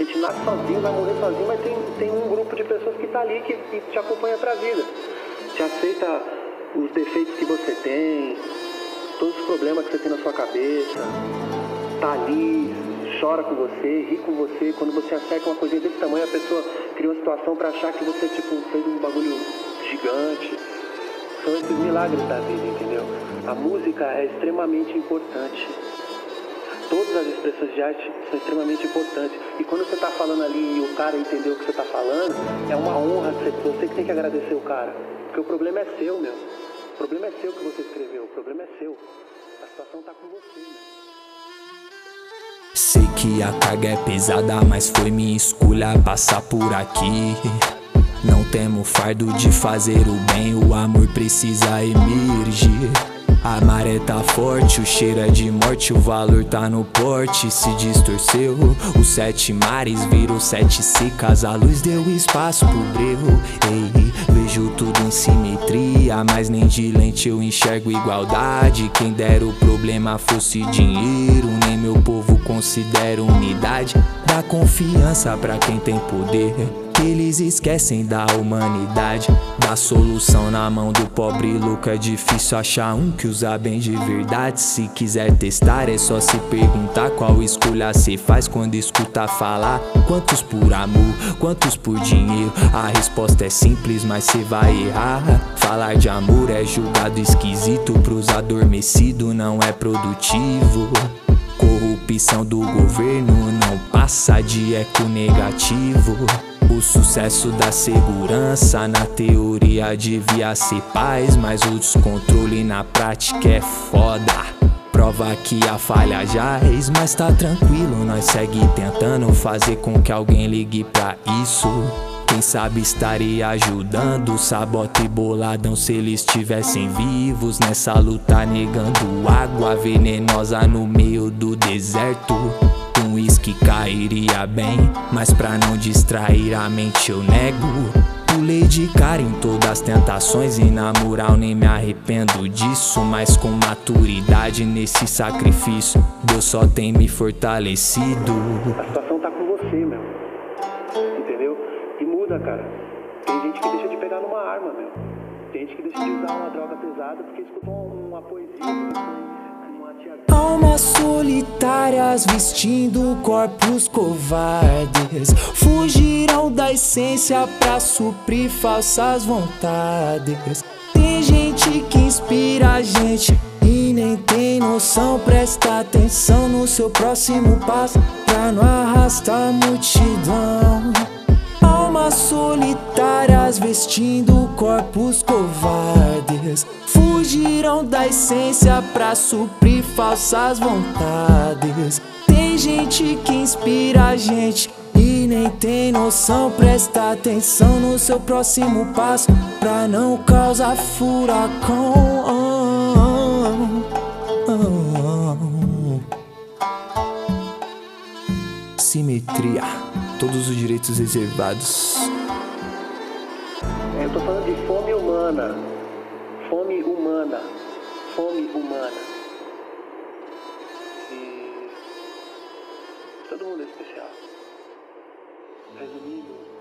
A gente nasce sozinho, vai morrer sozinho, mas tem, tem um grupo de pessoas que está ali que, que te acompanha pra vida. Te aceita os defeitos que você tem, todos os problemas que você tem na sua cabeça, tá ali, chora com você, ri com você. Quando você acerta uma coisinha desse tamanho, a pessoa cria uma situação para achar que você tipo, fez um bagulho gigante. São esses milagres da vida, entendeu? A música é extremamente importante. Todas as expressões de arte são extremamente importantes. E quando você está falando ali e o cara entendeu o que você está falando, é uma honra. Você, você que tem que agradecer o cara. Porque o problema é seu, meu. O problema é seu que você escreveu. O problema é seu. A situação tá com você, meu. Sei que a carga é pesada, mas foi minha escolha passar por aqui. Não temo fardo de fazer o bem, o amor precisa emergir. A maré tá forte, o cheiro é de morte, o valor tá no porte, se distorceu. Os sete mares viram sete secas, a luz deu espaço pro breu. Ei, vejo tudo em simetria, mas nem de lente eu enxergo igualdade. Quem dera o problema fosse dinheiro, nem meu povo considera unidade. Dá confiança pra quem tem poder. Eles esquecem da humanidade, da solução na mão do pobre louco. É difícil achar um que usa bem de verdade. Se quiser testar, é só se perguntar qual escolha se faz quando escuta falar. Quantos por amor, quantos por dinheiro? A resposta é simples, mas cê vai errar. Falar de amor é julgado esquisito, pros adormecidos não é produtivo. Corrupção do governo não passa de eco negativo. O sucesso da segurança na teoria devia ser paz, mas o descontrole na prática é foda. Prova que a falha jaz, mas tá tranquilo, nós segue tentando fazer com que alguém ligue pra isso. Quem sabe estaria ajudando Sabota e Boladão se eles estivessem vivos Nessa luta negando água venenosa no meio do deserto. Um uísque cairia bem Mas pra não distrair a mente eu nego. Pulei de cara em todas as tentações E na moral nem me arrependo disso Mas com maturidade nesse sacrifício Deus só tem me fortalecido. A situação tá com você, meu. Muda, cara. Tem gente que deixa de pegar numa arma, meu. Tem gente que deixa de usar uma droga pesada porque escutou uma poesia. Almas solitárias vestindo corpos covardes Fugirão da essência pra suprir falsas vontades Tem gente que inspira a gente e nem tem noção Presta atenção no seu próximo passo pra não arrastar a multidão Almas solitárias vestindo corpos covardes. Fugirão da essência pra suprir falsas vontades. Tem gente que inspira a gente e nem tem noção. Presta atenção no seu próximo passo pra não causar furacão Simetria. Todos os direitos reservados. É, eu tô falando de fome humana. Fome humana. Fome humana. E... Todo mundo é especial. Resumindo.